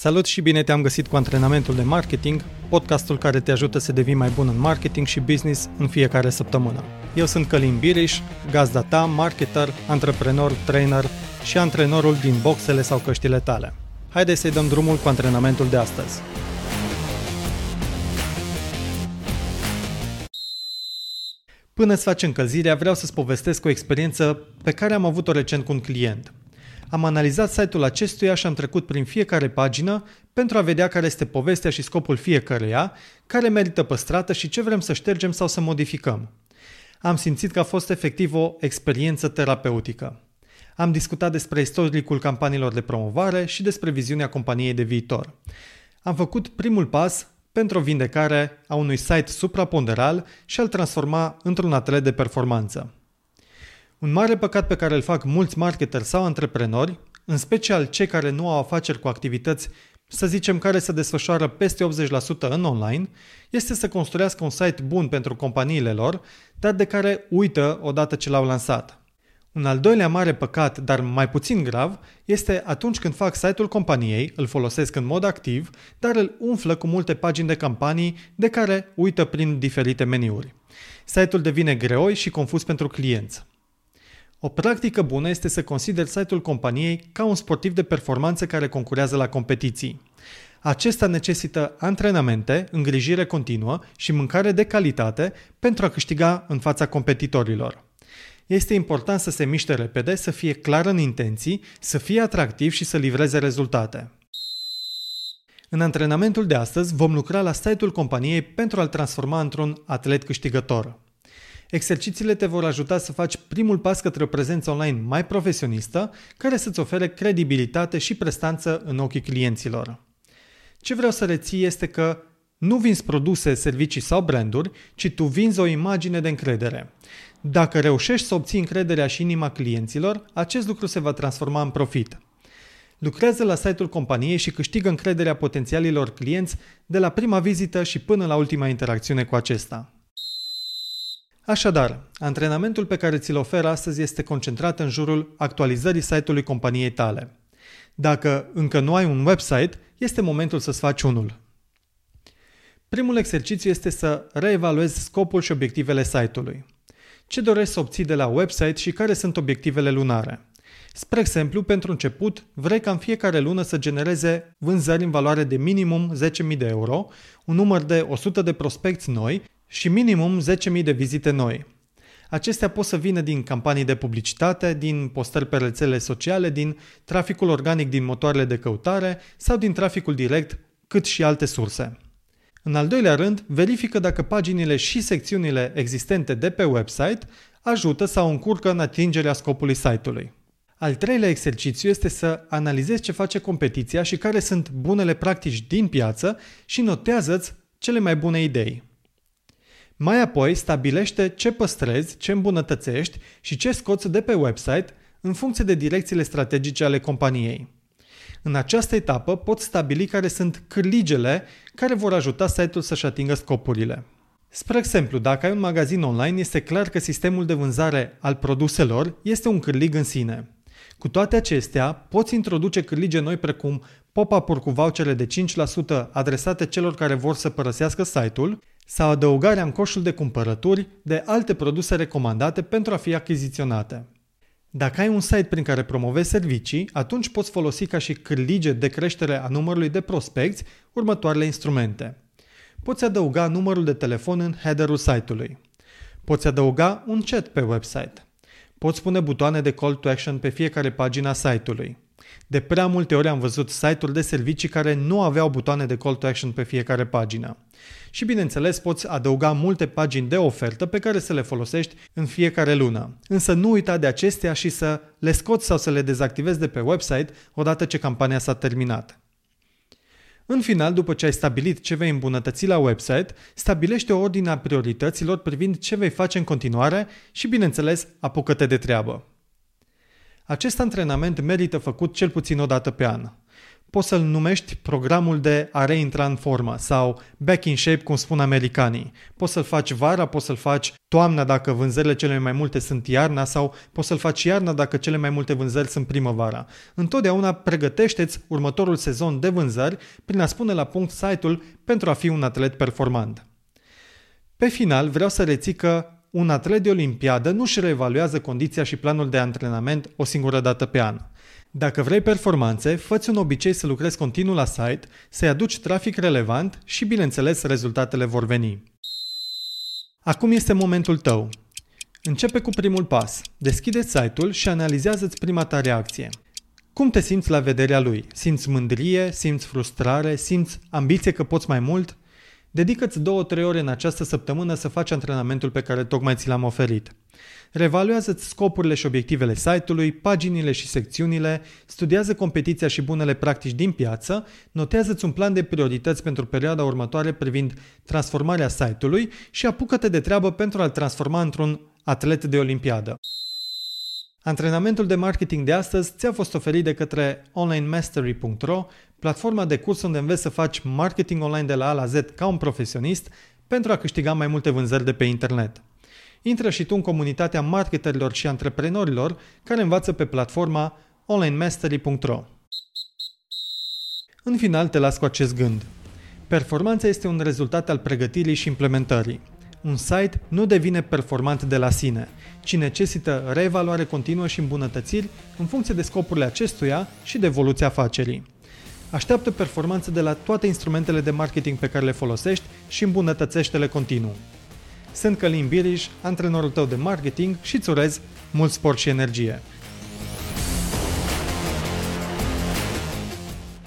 Salut și bine te-am găsit cu antrenamentul de marketing, podcastul care te ajută să devii mai bun în marketing și business în fiecare săptămână. Eu sunt Călin Biriș, gazda ta, marketer, antreprenor, trainer și antrenorul din boxele sau căștile tale. Haideți să-i dăm drumul cu antrenamentul de astăzi. Până să faci încălzirea, vreau să-ți povestesc o experiență pe care am avut-o recent cu un client – am analizat site-ul acestuia și am trecut prin fiecare pagină pentru a vedea care este povestea și scopul fiecăreia, care merită păstrată și ce vrem să ștergem sau să modificăm. Am simțit că a fost efectiv o experiență terapeutică. Am discutat despre istoricul campaniilor de promovare și despre viziunea companiei de viitor. Am făcut primul pas pentru o vindecare a unui site supraponderal și a-l transforma într-un atlet de performanță. Un mare păcat pe care îl fac mulți marketeri sau antreprenori, în special cei care nu au afaceri cu activități, să zicem, care se desfășoară peste 80% în online, este să construiască un site bun pentru companiile lor, dar de care uită odată ce l-au lansat. Un al doilea mare păcat, dar mai puțin grav, este atunci când fac site-ul companiei, îl folosesc în mod activ, dar îl umflă cu multe pagini de campanii de care uită prin diferite meniuri. Site-ul devine greoi și confuz pentru clienți. O practică bună este să consideri site-ul companiei ca un sportiv de performanță care concurează la competiții. Acesta necesită antrenamente, îngrijire continuă și mâncare de calitate pentru a câștiga în fața competitorilor. Este important să se miște repede, să fie clar în intenții, să fie atractiv și să livreze rezultate. În antrenamentul de astăzi vom lucra la site-ul companiei pentru a-l transforma într-un atlet câștigător. Exercițiile te vor ajuta să faci primul pas către o prezență online mai profesionistă, care să-ți ofere credibilitate și prestanță în ochii clienților. Ce vreau să reții este că nu vinzi produse, servicii sau branduri, ci tu vinzi o imagine de încredere. Dacă reușești să obții încrederea și inima clienților, acest lucru se va transforma în profit. Lucrează la site-ul companiei și câștigă încrederea potențialilor clienți de la prima vizită și până la ultima interacțiune cu acesta. Așadar, antrenamentul pe care ți-l ofer astăzi este concentrat în jurul actualizării site-ului companiei tale. Dacă încă nu ai un website, este momentul să-ți faci unul. Primul exercițiu este să reevaluezi scopul și obiectivele site-ului. Ce dorești să obții de la website și care sunt obiectivele lunare? Spre exemplu, pentru început, vrei ca în fiecare lună să genereze vânzări în valoare de minimum 10.000 de euro, un număr de 100 de prospecți noi și minimum 10.000 de vizite noi. Acestea pot să vină din campanii de publicitate, din postări pe rețele sociale, din traficul organic din motoarele de căutare sau din traficul direct, cât și alte surse. În al doilea rând, verifică dacă paginile și secțiunile existente de pe website ajută sau încurcă în atingerea scopului site-ului. Al treilea exercițiu este să analizezi ce face competiția și care sunt bunele practici din piață și notează-ți cele mai bune idei. Mai apoi, stabilește ce păstrezi, ce îmbunătățești și ce scoți de pe website în funcție de direcțiile strategice ale companiei. În această etapă poți stabili care sunt cârligele care vor ajuta site-ul să-și atingă scopurile. Spre exemplu, dacă ai un magazin online, este clar că sistemul de vânzare al produselor este un cârlig în sine. Cu toate acestea, poți introduce cârlige noi precum pop-up-uri cu vouchere de 5% adresate celor care vor să părăsească site-ul sau adăugarea în coșul de cumpărături de alte produse recomandate pentru a fi achiziționate. Dacă ai un site prin care promovezi servicii, atunci poți folosi ca și cârlige de creștere a numărului de prospecți următoarele instrumente. Poți adăuga numărul de telefon în headerul site-ului. Poți adăuga un chat pe website. Poți pune butoane de call to action pe fiecare pagină a site-ului. De prea multe ori am văzut site-uri de servicii care nu aveau butoane de call to action pe fiecare pagină. Și bineînțeles poți adăuga multe pagini de ofertă pe care să le folosești în fiecare lună. Însă nu uita de acestea și să le scoți sau să le dezactivezi de pe website odată ce campania s-a terminat. În final, după ce ai stabilit ce vei îmbunătăți la website, stabilește o ordine a priorităților privind ce vei face în continuare și, bineînțeles, apucă-te de treabă. Acest antrenament merită făcut cel puțin o dată pe an. poți să-l numești programul de a reintra în formă sau back in shape, cum spun americanii. Poți să-l faci vara, poți să-l faci toamna dacă vânzările cele mai multe sunt iarna sau poți să-l faci iarna dacă cele mai multe vânzări sunt primăvara. Întotdeauna pregătește-ți următorul sezon de vânzări prin a spune la punct site-ul pentru a fi un atlet performant. Pe final, vreau să reții că un atlet de olimpiadă nu își reevaluează condiția și planul de antrenament o singură dată pe an. Dacă vrei performanțe, fă un obicei să lucrezi continuu la site, să-i aduci trafic relevant și, bineînțeles, rezultatele vor veni. Acum este momentul tău. Începe cu primul pas. Deschide site-ul și analizează-ți prima ta reacție. Cum te simți la vederea lui? Simți mândrie? Simți frustrare? Simți ambiție că poți mai mult? Dedică-ți două-trei ore în această săptămână să faci antrenamentul pe care tocmai ți l-am oferit. Revaluează-ți scopurile și obiectivele site-ului, paginile și secțiunile, studiază competiția și bunele practici din piață, notează-ți un plan de priorități pentru perioada următoare privind transformarea site-ului și apucă-te de treabă pentru a-l transforma într-un atlet de olimpiadă. Antrenamentul de marketing de astăzi ți-a fost oferit de către onlinemastery.ro, platforma de curs unde înveți să faci marketing online de la A la Z ca un profesionist pentru a câștiga mai multe vânzări de pe internet. Intră și tu în comunitatea marketerilor și antreprenorilor care învață pe platforma onlinemastery.ro. În final te las cu acest gând. Performanța este un rezultat al pregătirii și implementării. Un site nu devine performant de la sine, ci necesită reevaluare continuă și îmbunătățiri în funcție de scopurile acestuia și de evoluția afacerii. Așteaptă performanță de la toate instrumentele de marketing pe care le folosești și îmbunătățește-le continuu. Sunt Călin Biriș, antrenorul tău de marketing și îți urez mult sport și energie.